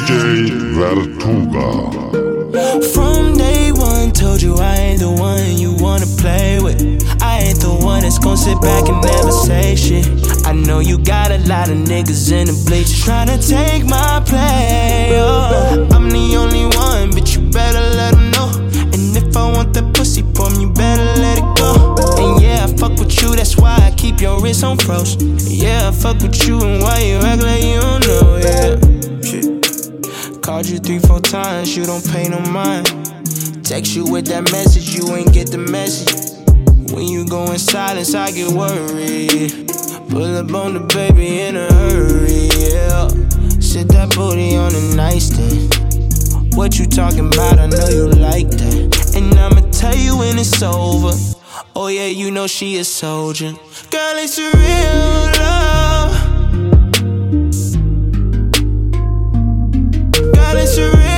DJ Vertuga. From day one, told you I ain't the one you wanna play with. I ain't the one that's gonna sit back and never say shit. I know you got a lot of niggas in the bleachers trying to take my play. Oh, I'm the only one, but you better let them know. And if I want that pussy from you, better let it go. And yeah, I fuck with you, that's why I keep your wrist on froze. Yeah, I fuck with you, and why you act like you don't know, yeah. Called you three, four times, you don't pay no mind. Text you with that message, you ain't get the message. When you go in silence, I get worried. Pull up on the baby in a hurry, yeah. Sit that booty on the nightstand. What you talking about? I know you like that. And I'ma tell you when it's over. Oh, yeah, you know she a soldier. Girl, it's real. picture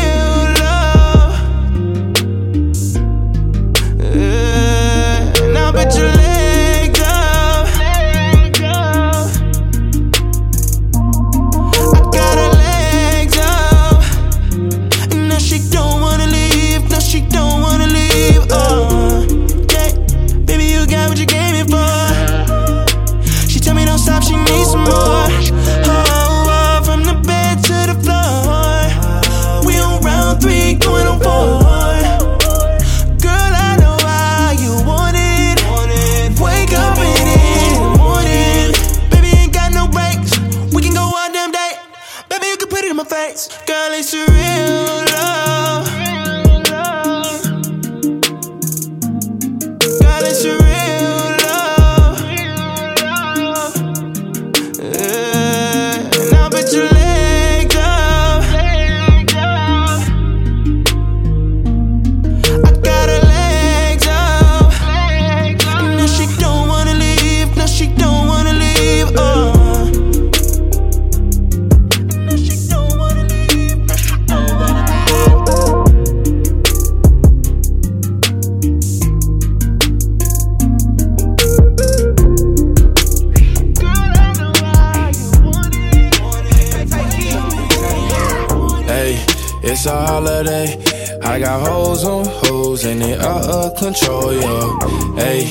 Hey,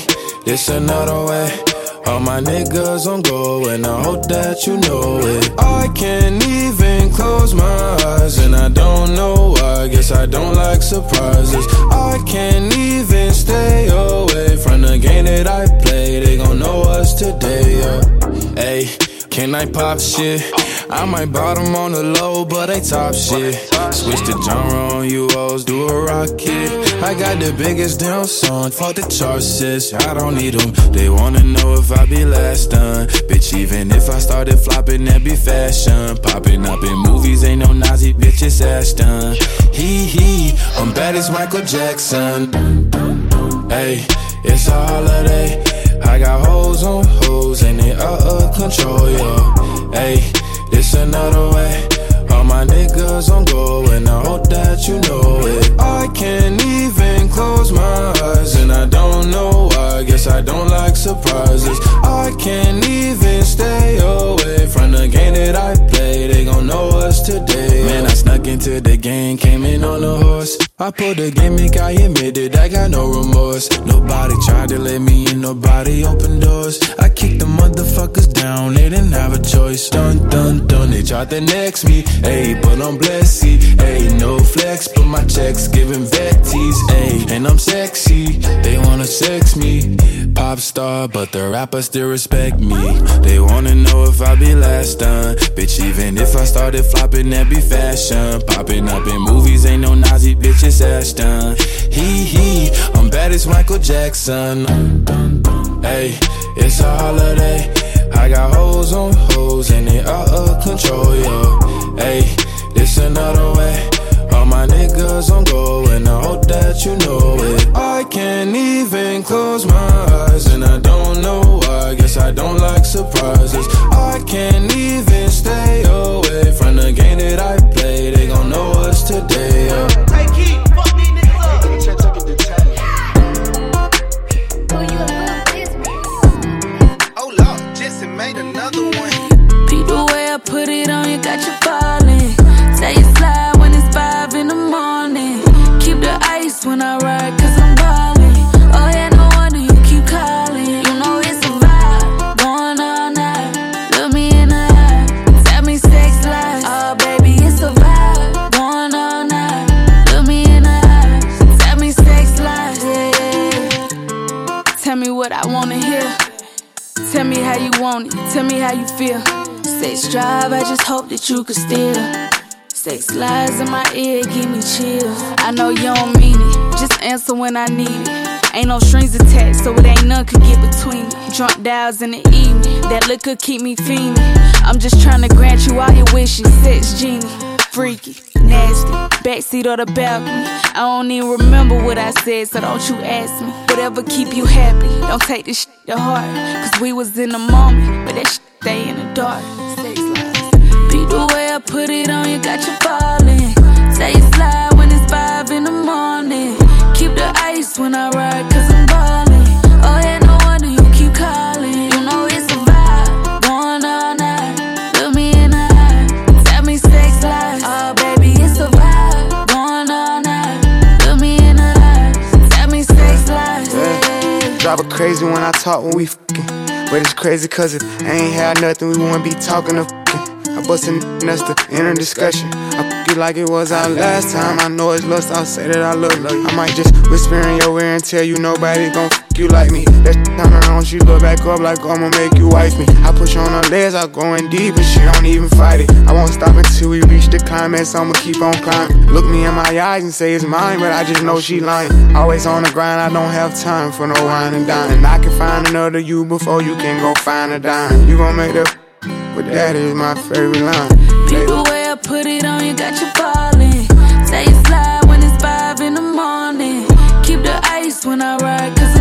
this another way. All my niggas on go, and I hope that you know it. I can't even close my eyes, and I don't know why. Guess I don't like surprises. I can't even stay away from the game that I play. They gon' know us today, yeah. Hey, can I pop shit? I might bottom on the low, but they top shit. Switch the genre on you, always do a rocket. I got the biggest damn song, fuck the charts. I don't need them. They wanna know if I be last done. Bitch, even if I started flopping, that be fashion. Popping up in movies, ain't no Nazi bitch, it's Ashton. Hee hee, I'm bad as Michael Jackson. Hey, it's a holiday. I got hoes on hoes, and they out of control, yo. Hey. this another way. My niggas on go, and I hope that you know it. I can't even close my eyes, and I don't know why. Guess I don't like surprises. I can't even stay away from the game that I play. They gon' know us today. Man, I snuck into the game, came in on a horse. I pulled the gimmick, I admitted I got no remorse. Nobody tried to let me in, nobody opened doors. I kicked the motherfuckers down, they didn't have a choice. Dun dun dun, tried to next me. Ayy, but I'm blessed, ayy, no flex, but my checks giving vetties, ayy, and I'm sexy. They wanna sex me, pop star, but the rappers still respect me. They wanna know if I be last done, bitch. Even if I started flopping, that be fashion. Popping up in movies, ain't no Nazi bitches Ashton. Hee hee, I'm bad as Michael Jackson. Hey, it's a holiday. I got hoes on hoes and they out of control, yo. Hey, this another way. All my niggas on go and I hope that you know it. I can't even close my eyes and I don't know why. Guess I don't like surprises. I can't even stay away from the game that I play. They gon' know us today. Yeah. put got you falling. Say you slide when it's five in the morning. Keep the ice when I ride, cause I'm ballin'. Oh yeah, no wonder you keep calling. You know it's a vibe, going all night. Look me in the eye, tell me sex lies. Oh baby, it's a vibe, going all night. Look me in the eye, tell me sex lies. Yeah. Tell me what I wanna hear. Tell me how you want it, tell me how you feel. Sex drive, I just hope that you could steal. Sex lies in my ear, give me chills. I know you don't mean it, just answer when I need it. Ain't no strings attached, so it ain't none could get between me. Drunk dials in the evening, that liquor keep me fiending. I'm just trying to grant you all your wishes, sex genie. Freaky, nasty, backseat or the balcony. I don't even remember what I said, so don't you ask me. Whatever keep you happy, don't take this shit to heart. Cause we was in the moment, but that shit stay in the dark. The way I put it on, you got you falling. Say you slide when it's five in the morning. Keep the ice when I ride, cause I'm ballin'. Oh yeah, no wonder you keep calling. You know it's a vibe, going all night. Look me in the eye, tell me sex lies. Oh baby, it's a vibe, going all night. Look me in the eye, tell me sex lies. Yeah. Drive her crazy when I talk when we fucking. But it's crazy cause if I ain't had nothing, we wouldn't be talking to fucking. I bust a that's the inner discussion. I fuck you like it was our last time. I know it's lust, I'll say that I love you. I might just whisper in your ear and tell you nobody gon' fuck you like me. That turn around, she look back up like I'ma make you wife me. I push on her legs, I go in deep and she don't even fight it. I won't stop until we reach the climax, I'ma keep on climbing. Look me in my eyes and say it's mine, but I just know she lying. Always on the grind, I don't have time for no wine and dine. I can find another you before you can go find a dime. You gon' make that, but that is my favorite line. Beat the way I put it on, you got you falling. Say you slide when it's five in the morning. Keep the ice when I ride, cause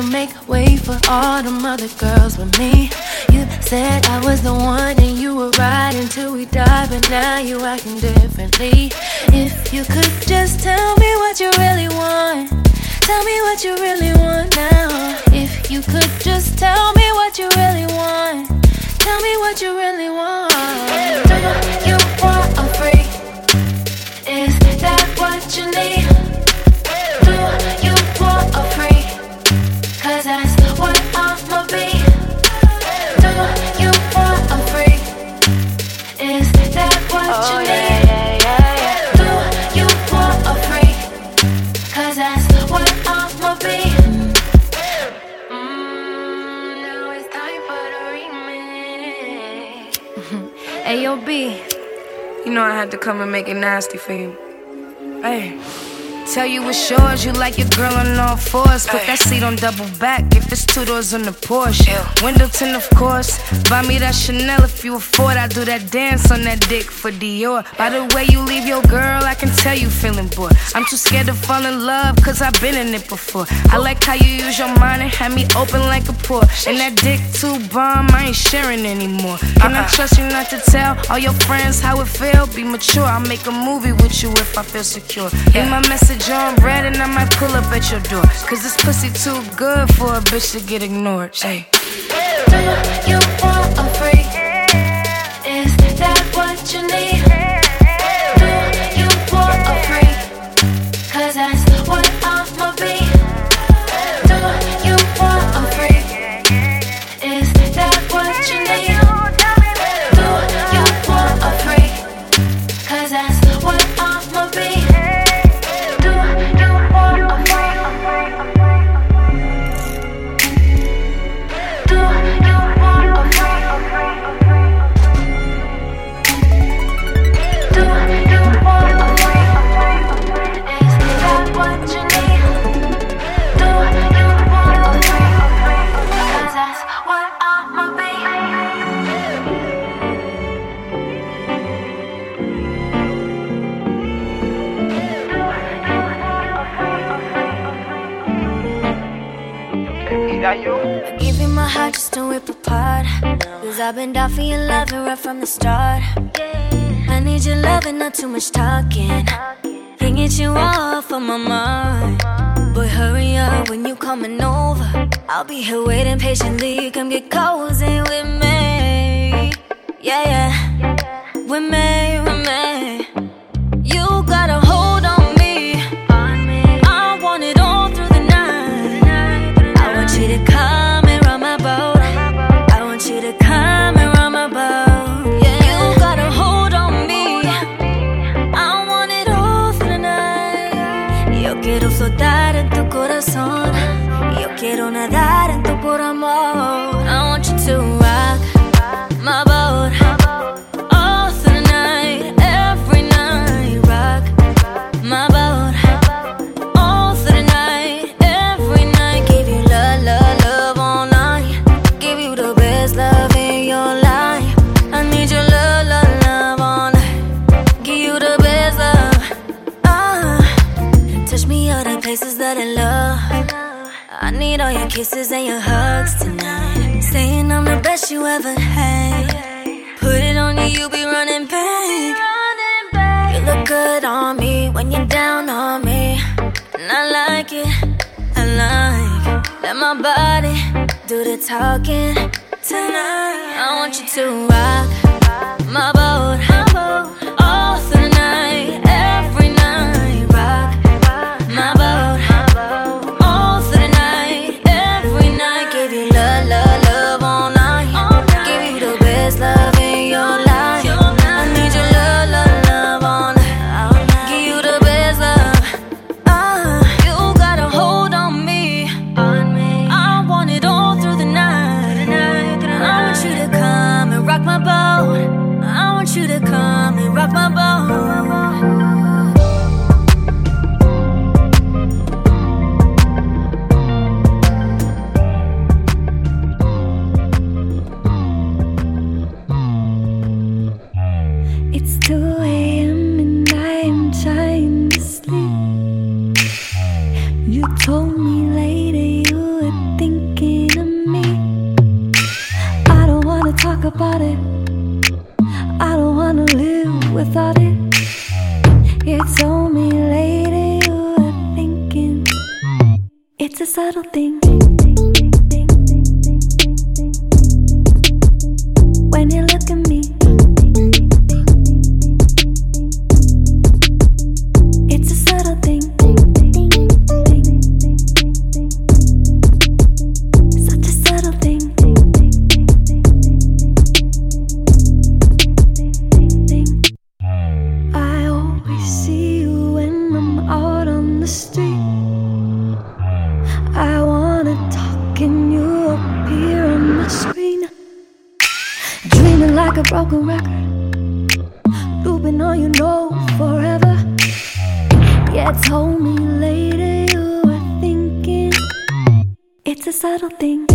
you make way for all them other girls with me. You said I was the one and you were right until we died, but now you acting differently. If you could just tell me what you really want. Tell me what you really want now. If you could just tell me what you really want. Tell me what you really want. Do you it nasty for you. Hey. Tell you it's yours, you like your girl on all fours. Put that seat on double back if it's two doors on the Porsche. Window tint, of course. Buy me that Chanel if you afford. I do that dance on that dick for Dior. By the way you leave your girl, I can tell you feeling bored. I'm too scared to fall in love, cause I've been in it before. I like how you use your mind and have me open like a port. And that dick too bomb, I ain't sharing anymore. Can I uh-uh. trust you not to tell all your friends how it feel? Be mature, I'll make a movie with you if I feel secure. Leave my message on red and I might pull up at your door. Cause this pussy too good for a bitch to get ignored. Hey. Do you flotar en tu corazón. Yo quiero nadar en tu por amor. I want you to rock my boat. Kisses and your hugs tonight. Saying I'm the best you ever had. Put it on you, you'll be running back. You look good on me when you're down on me. And I like it, I like. Let my body do the talking tonight. I want you to rock my boat. All through You've been all you know forever. Yeah, told me later you were thinking. It's a subtle thing.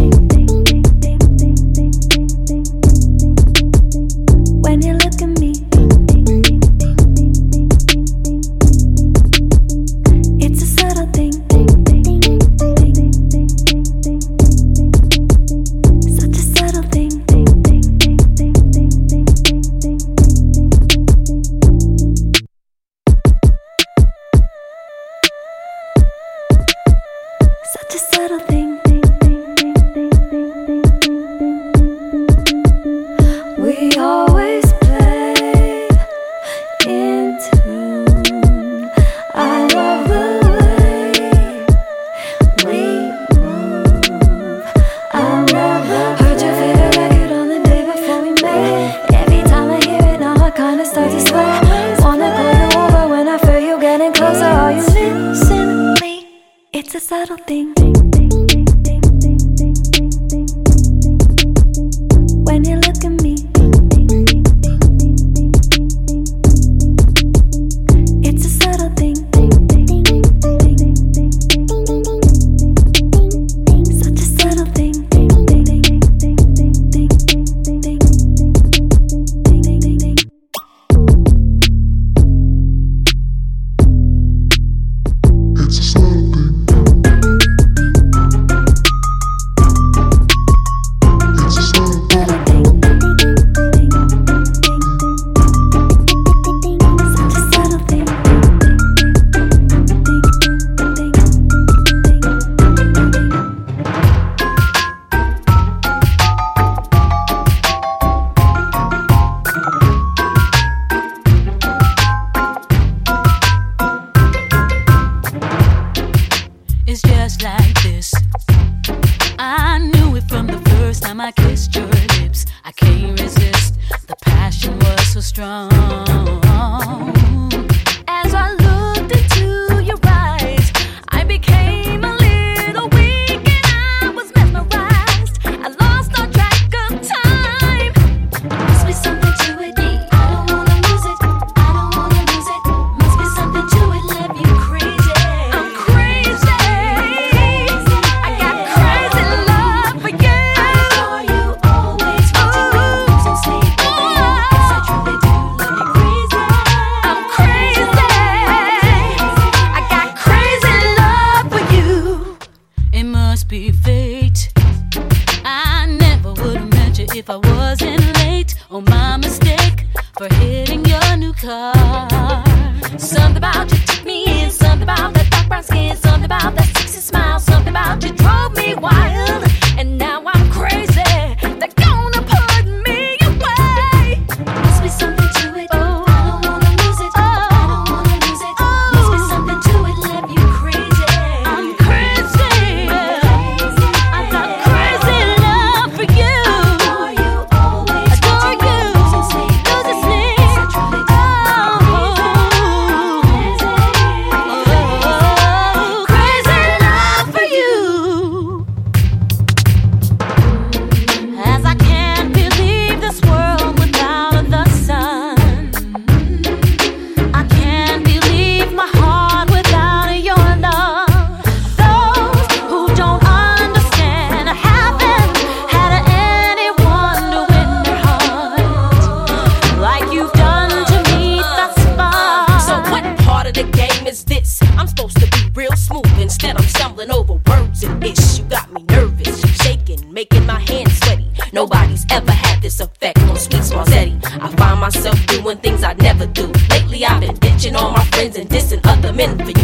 doing things I never do. Lately I've been bitching on my friends and dissing other men for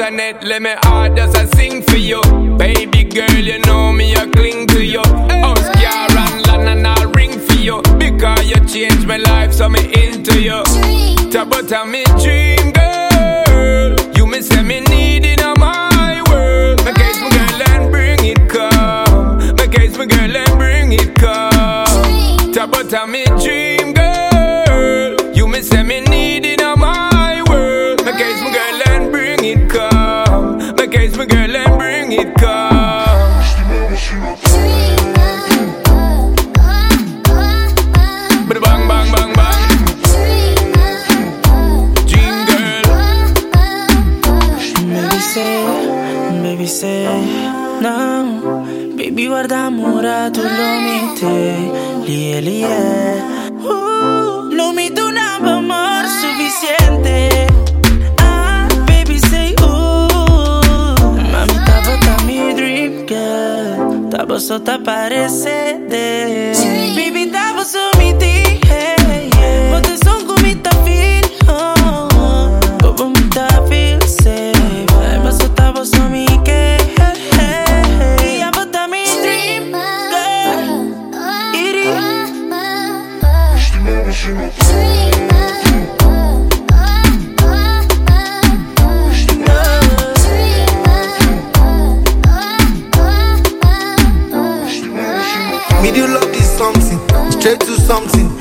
passionate. Let me hard as I sing for you. Baby girl, you know me, I cling to you. House car and land and I'll ring for you. Because you changed my life, so me into you. Tabata me dream girl. tu lumite, lie, lie. Uh, lumite un amor suficiente. Ah, baby, say ooh. Mami, tava tá mi dream girl. Tava só tá parecendo. Baby, Middle love this something, straight to something.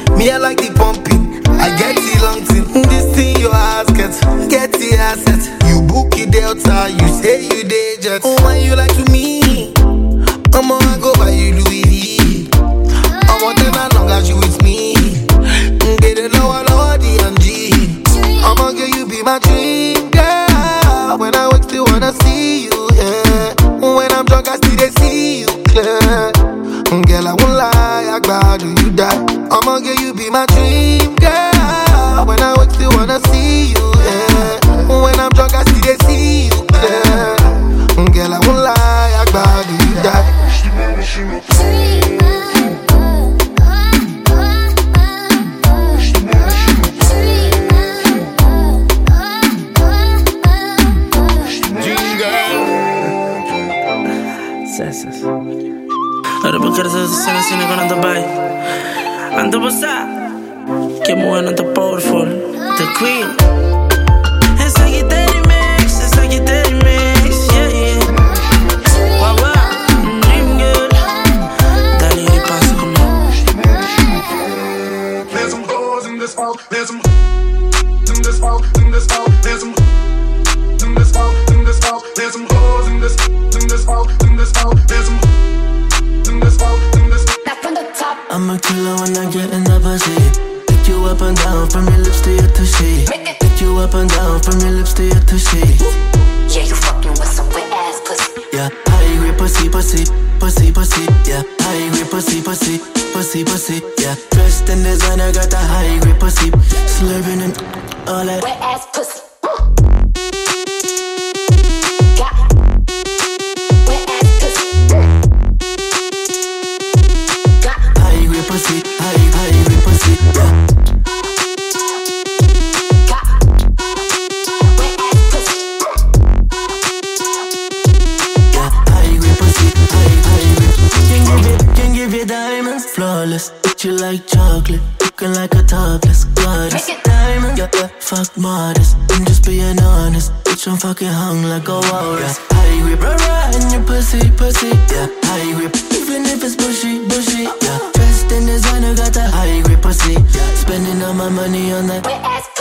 money on that.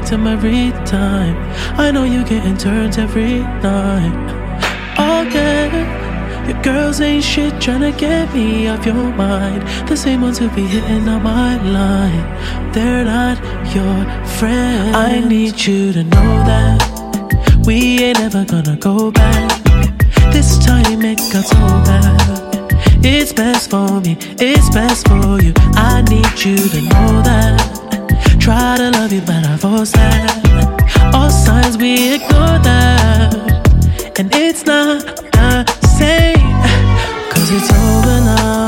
victim every time. I know you getting turns every night. Oh, Again, your girls ain't shit trying to get me off your mind. The same ones who be hitting on my line. They're not your friend. I need you to know that we ain't ever gonna go back. This time it got so bad. It's best for me, it's best for you. I need you to know that. Try to love you, but I force that. All signs we ignore that, and it's not the same. Cause it's over now.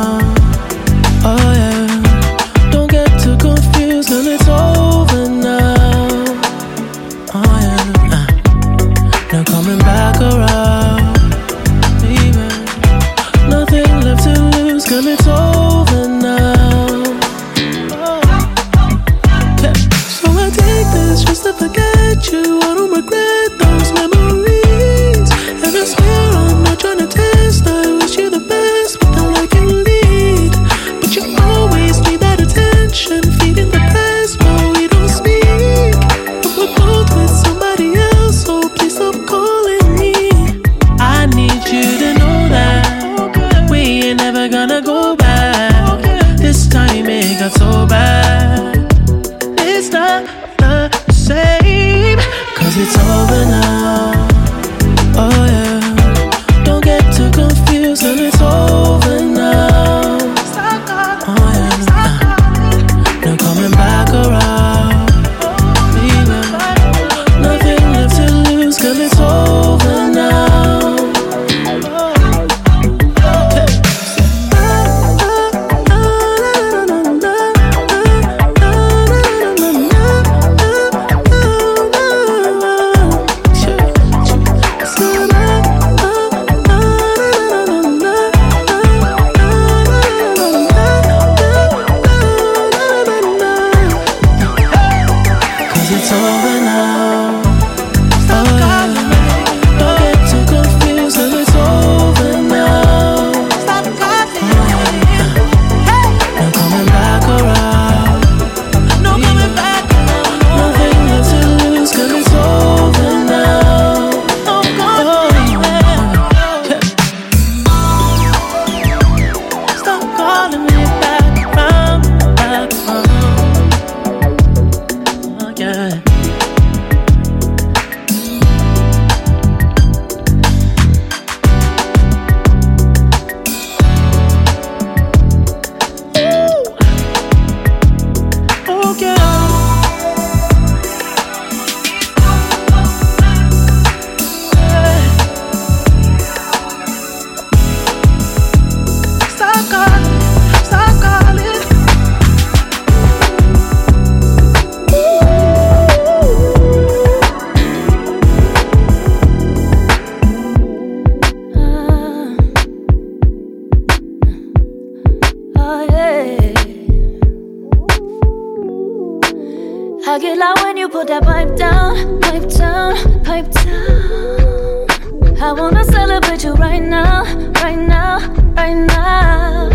You right now, right now, right now.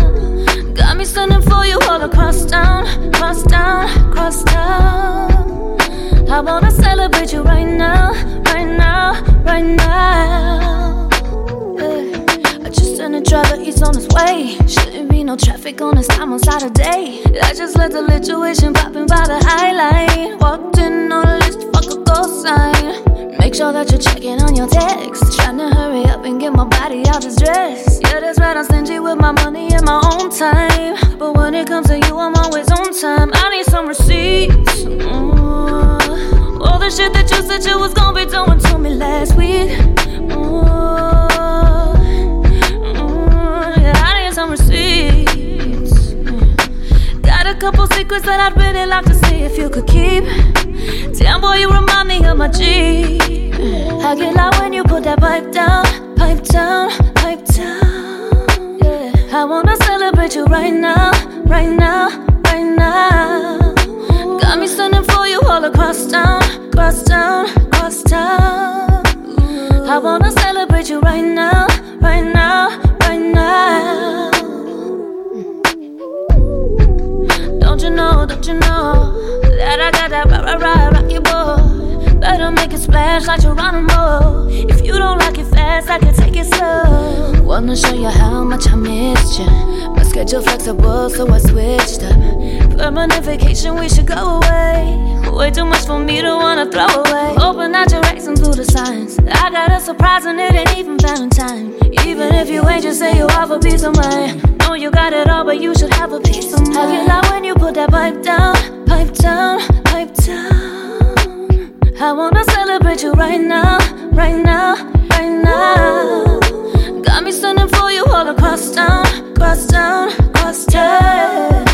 Got me sending for you all across town, cross town, cross town. I wanna celebrate you right now, right now, right now. Yeah. I just sent a driver, he's on his way. Shouldn't be no traffic on this time on Saturday. I just let the lituation popping by the highlight. Walked in on a list, fuck a ghost sign. Make sure that you're checking on your text. Trying to hurry up and get my body out this dress. Yeah, that's right, I'm stingy with my money and my own time. But when it comes to you, I'm always on time. I need some receipts. Mm. All the shit that you said you was gonna be doing to me last week. Mm. Mm, yeah, I need some receipts. Got a couple secrets that I'd really like to see if you could keep. Damn boy, you remind me of my G. I get loud when you put that pipe down, pipe down, pipe down. Yeah, I wanna celebrate you right now, right now, right now. Got me sending for you all across town, cross town, cross town. I wanna celebrate you right now, right now, right now. Don't you know, don't you know that I got that rah rah rah rocky boy? Better make it splash like Geronimo. If you don't like it fast, I can take it slow. Wanna show you how much I missed you. My schedule flexible, so I switched up. Permanent vacation, we should go away. Way too much for me to wanna throw away. Open out your raisins through the signs. I got a surprise and it ain't even Valentine. Even if you ain't, just say you have a peace of mind. Know you got it all, but you should have a peace of mind. I get loud when you put that pipe down, pipe down. I wanna celebrate you right now, right now, right now. Got me sending for you all across town, cross town, cross town.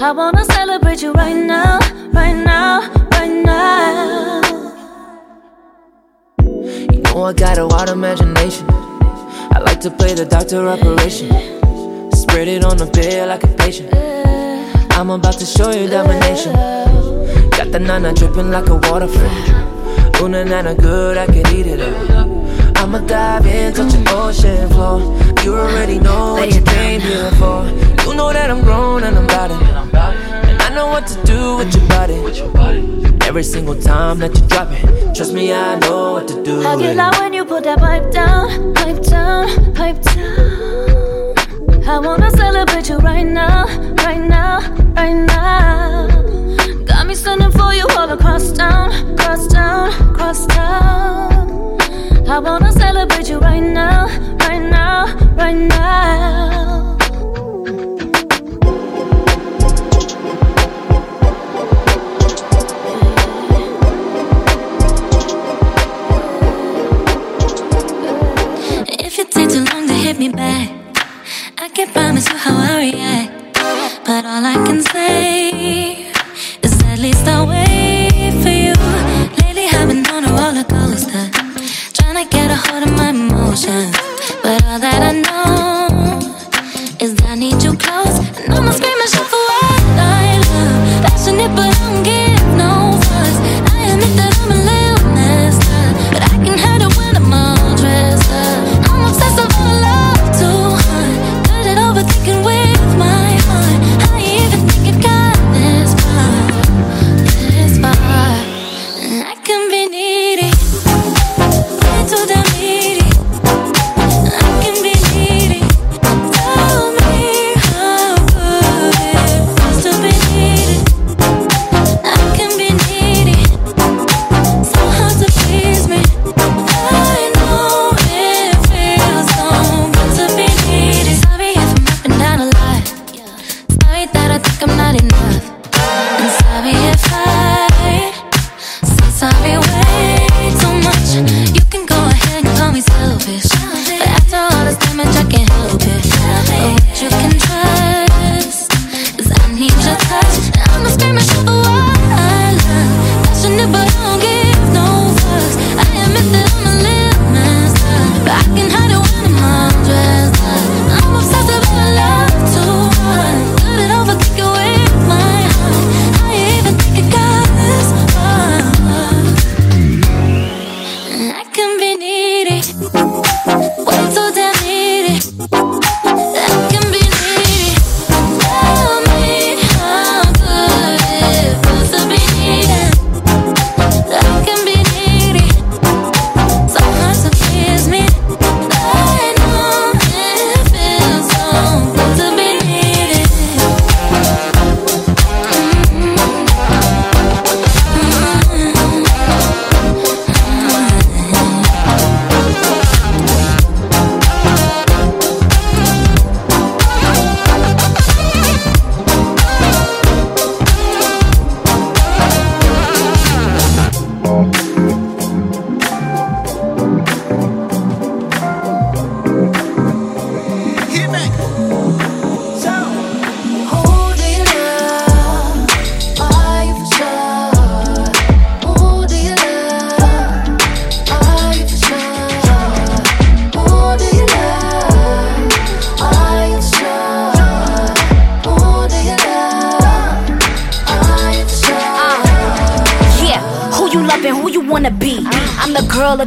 I wanna celebrate you right now, right now, right now. You know I got a wild imagination. I like to play the doctor operation. Spread it on the bed like a patient. I'm about to show you domination. Got the nana dripping like a waterfall. Ooh, na na good, I could eat it up. I'ma dive in, touch an ocean floor. You already know what you came here for. You know that I'm grown and I'm about it. And I know what to do with your body. Every single time that you drop it, trust me, I know what to do. I get it. loud when you put that pipe down, pipe down, pipe down. I wanna celebrate you right now, right now, right now. Got me sending for you all across town, cross town, cross town. I wanna celebrate you right now, right now, right now. If you take too long to hit me back, I can't promise you how I react. All I can say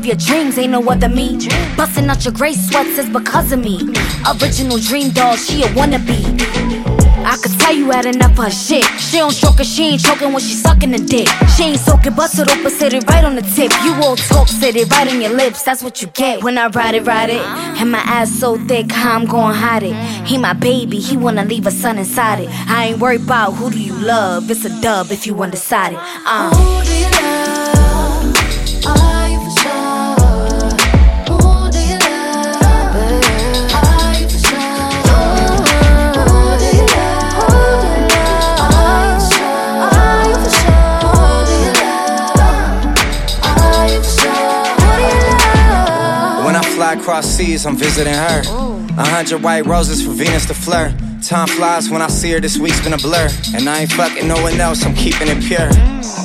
your dreams, ain't no other me. Busting out your gray sweats is because of me. Original dream doll, she a wannabe. I could tell you had enough of her shit. She don't stroke she ain't choking when she sucking the dick. She ain't soaking, bust it open, sit it right on the tip. You all talk, sit it right on your lips. That's what you get when I ride it, ride it. And my ass so thick, how I'm gon' hide it. He my baby, he wanna leave a son inside it. I ain't worried about who do you love. It's a dub if you undecided. Uh. Who do you love? Across seas, I'm visiting her. A hundred white roses for Venus to flirt. Time flies when I see her, this week's been a blur. And I ain't fucking no one else, I'm keeping it pure.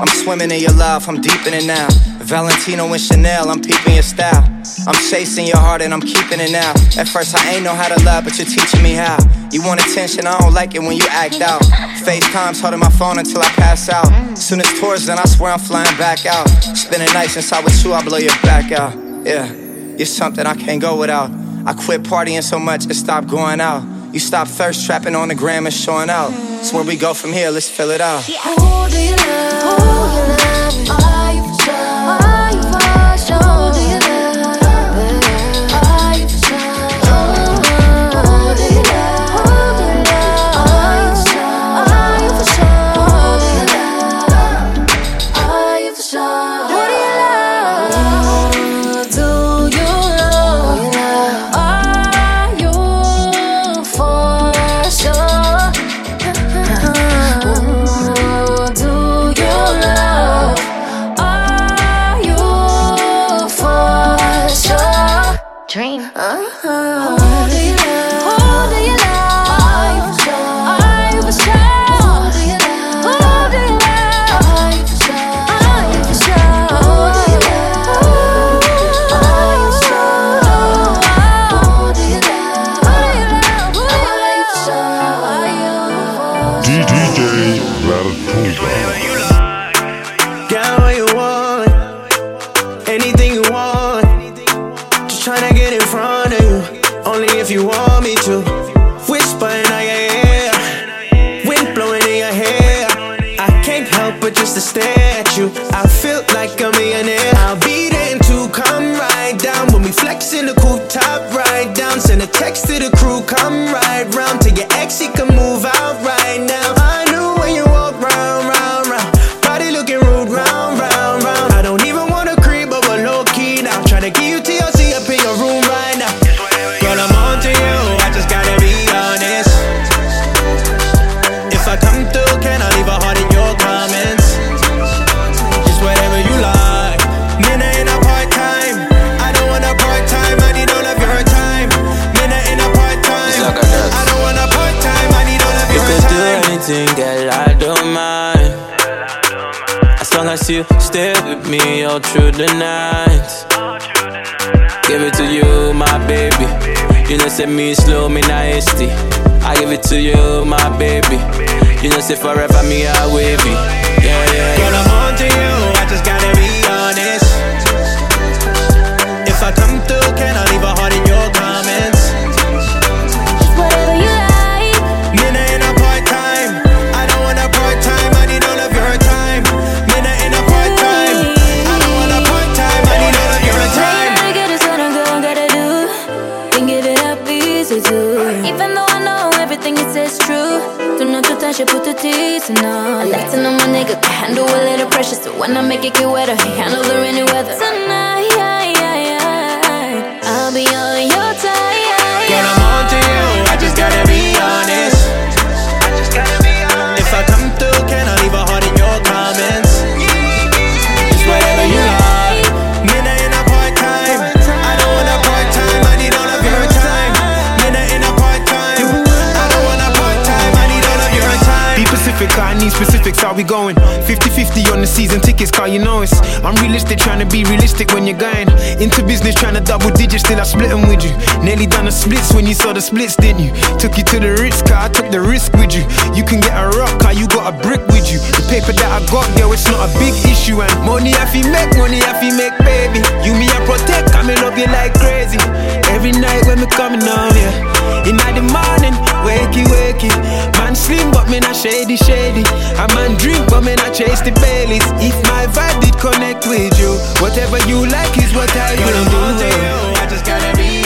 I'm swimming in your love, I'm deep in it now. Valentino and Chanel, I'm peeping your style. I'm chasing your heart and I'm keeping it now. At first, I ain't know how to love, but you're teaching me how. You want attention, I don't like it when you act out. FaceTime's holding my phone until I pass out. Soon as tours, then I swear I'm flying back out. Spending nights inside with you, I blow your back out. Yeah, you're something I can't go without. I quit partying so much and stopped going out. You stop thirst trapping on the gram and showing out. So where we go from here, let's fill it out. Who do Tryna get you TLC up in your room right now. Girl, I'm on to you, I just gotta be honest. If I come through, can I leave a heart in your comments? Just whatever you like. Minna in a part time. I don't want a part time, I need all of your time. Minna in a part time. I don't want a part time, I need all of You your could do anything, girl, I don't mind. As long as you stay with me all through the night. Say me slow, me nasty. I give it to you, my baby. You know, say forever, me I wavy. Yeah, yeah, Girl, I'm on to you, I just gotta be When I make it get wetter, handle the rainy weather. Tonight, I'll be on your time. Girl, I'm on to you. I just gotta be honest. If I come through, can I leave a heart in your comments? It's you in a part time. I don't want a part time. I need all of your time. In a part time. I don't want a part time. I need all of your time. Be specific. I need specifics. How we going? 50 the season tickets, car you know it's unrealistic. Trying to be realistic when you're going into business, trying to double digits. Still, I split them with you. Nearly done the splits when you saw the splits, didn't you? Took you to the Ritz, car, I took the risk with you. You can get a rock, car, you got a brick with you. The paper that I got, girl, it's not a big issue. And money I fi make, money I fi make, baby. You me I protect, I me love you like crazy. Every night when me coming home, yeah. In the morning, wakey wakey. Man slim but me not shady shady. A man drink but me not chase the Baileys. If my vibe did connect with you, whatever you like is what I will do. I just gotta be